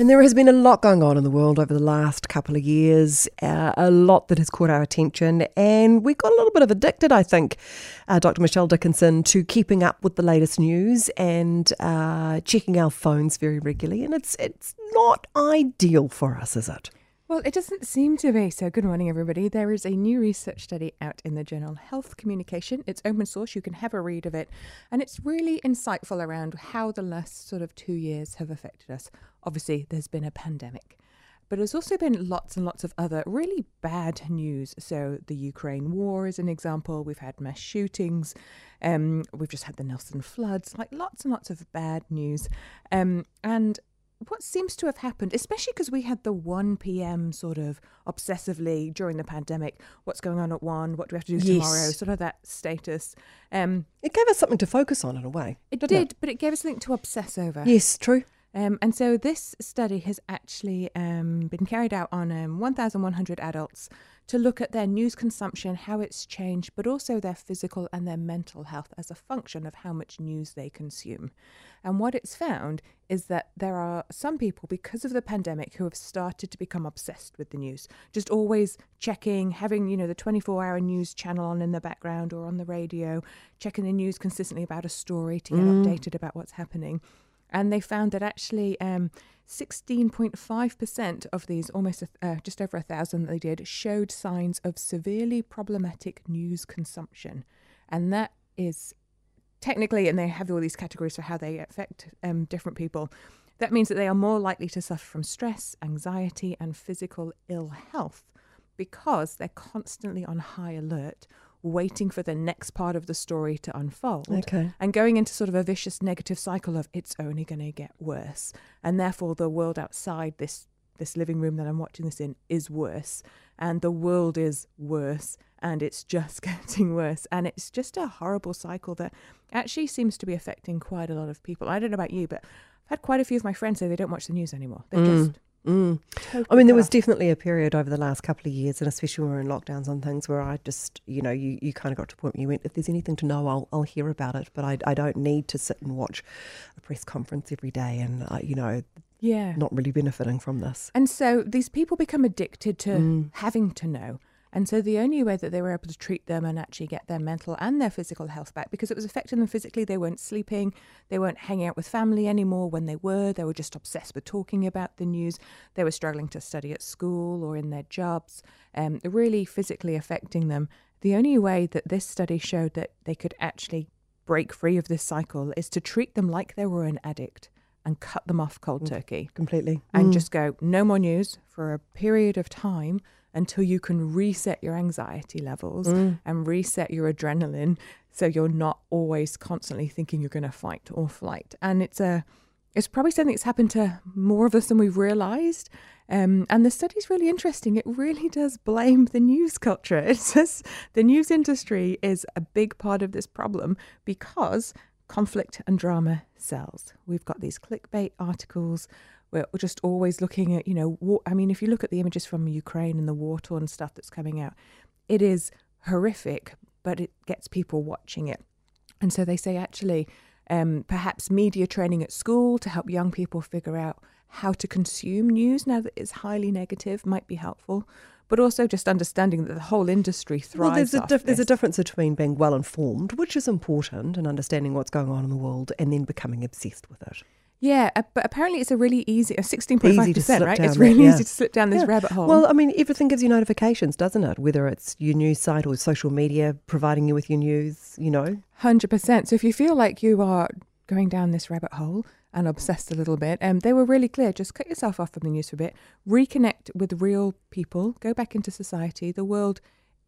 And there has been a lot going on in the world over the last couple of years, uh, a lot that has caught our attention, and we got a little bit of addicted, I think, uh, Dr. Michelle Dickinson, to keeping up with the latest news and uh, checking our phones very regularly. And it's it's not ideal for us, is it? Well, it doesn't seem to be. So, good morning, everybody. There is a new research study out in the journal Health Communication. It's open source, you can have a read of it. And it's really insightful around how the last sort of two years have affected us. Obviously, there's been a pandemic, but there's also been lots and lots of other really bad news. So, the Ukraine war is an example. We've had mass shootings. Um, we've just had the Nelson floods, like lots and lots of bad news. Um, and what seems to have happened, especially because we had the 1 p.m. sort of obsessively during the pandemic, what's going on at 1, what do we have to do Yes. tomorrow, sort of that status. Um, It gave us something to focus on in a way. it did, but it gave us something to obsess over. Yes, true. Um, and so this study has actually um, been carried out on um, 1,100 adults to look at their news consumption, how it's changed, but also their physical and their mental health as a function of how much news they consume. And what it's found is that there are some people, because of the pandemic, who have started to become obsessed with the news, just always checking, having, you know, the 24 hour news channel on in the background or on the radio, checking the news consistently about a story to get updated about what's happening and they found that actually um, 16.5% of these, almost uh, just over a thousand that they did, showed signs of severely problematic news consumption. And that is technically, and they have all these categories for how they affect um, different people. That means that they are more likely to suffer from stress, anxiety, and physical ill health because they're constantly on high alert, waiting for the next part of the story to unfold Okay. and going into sort of a vicious negative cycle of it's only going to get worse and therefore the world outside this this living room that I'm watching this in is worse and the world is worse and it's just getting worse and it's just a horrible cycle that actually seems to be affecting quite a lot of people. I don't know about you but I've had quite a few of my friends say they don't watch the news anymore. They Mm. just Mm. totally I mean, there was definitely a period over the last couple of years, and especially when we were in lockdowns on things, where I just, you know, you, you kind of got to a point where you went, if there's anything to know, I'll, I'll hear about it, but I, I don't need to sit and watch a press conference every day and, uh, you know, yeah. not really benefiting from this. And so these people become addicted to Mm. having to know. And so the only way that they were able to treat them and actually get their mental and their physical health back, because it was affecting them physically, they weren't sleeping, they weren't hanging out with family anymore. When they were, they were just obsessed with talking about the news. They were struggling to study at school or in their jobs, um, really physically affecting them. The only way that this study showed that they could actually break free of this cycle is to treat them like they were an addict and cut them off cold turkey Completely. and Mm. just go no more news for a period of time until you can reset your anxiety levels Mm. and reset your adrenaline so you're not always constantly thinking you're going to fight or flight and it's a it's probably something that's happened to more of us than we've realized um, and the study's really interesting it really does blame the news culture it says the news industry is a big part of this problem because conflict and drama sells. We've got these clickbait articles. We're just always looking at, you know, war. I mean, if you look at the images from Ukraine and the war torn stuff that's coming out, it is horrific, but it gets people watching it. And so they say actually, um, perhaps media training at school to help young people figure out how to consume news now that it's highly negative might be helpful. But also just understanding that the whole industry thrives. Well, there's a, dif- there's a difference between being well informed, which is important, and understanding what's going on in the world, and then becoming obsessed with it. Yeah, but apparently it's a really easy, uh, sixteen point five Easy to percent, right? It's really yeah. easy to slip down this Yeah. rabbit hole. Well, I mean, everything gives you notifications, doesn't it? Whether it's your news site or social media providing you with your news, you know. hundred percent. So if you feel like you are going down this rabbit hole and obsessed a little bit, um, they were really clear. Just cut yourself off from the news for a bit, reconnect with real people, go back into society. The world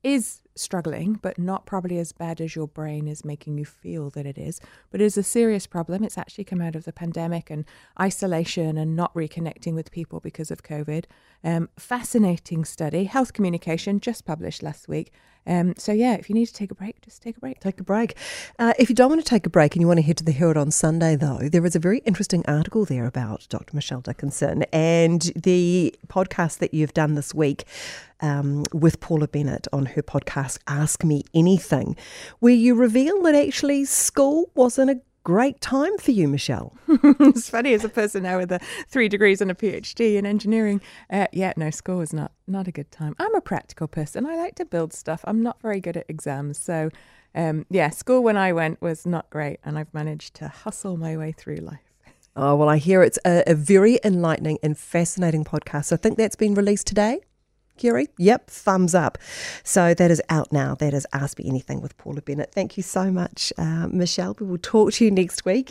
is struggling, but not probably as bad as your brain is making you feel that it is. But it is a serious problem. It's actually come out of the pandemic and isolation and not reconnecting with people because of COVID. Um, fascinating study, health communication, just published last week. Um, so yeah, if you need to take a break, just take a break. Take a break. Uh, if you don't want to take a break and you want to head to the Herald on Sunday, though, there is a very interesting article there about Dr. Michelle Dickinson and the podcast that you've done this week. Um, with Paula Bennett on her podcast, Ask Me Anything, where you reveal that actually school wasn't a great time for you, Michelle. it's funny as a person now with a three degrees and a PhD in engineering. Uh, yeah, no, school was not not a good time. I'm a practical person. I like to build stuff. I'm not very good at exams, so um, yeah, school when I went was not great, and I've managed to hustle my way through life. Oh, well, I hear it's a, a very enlightening and fascinating podcast. I think that's been released today. Yep, thumbs up. So that is out now. That is Ask Me Anything with Paula Bennett. Thank you so much, uh, Michelle. We will talk to you next week.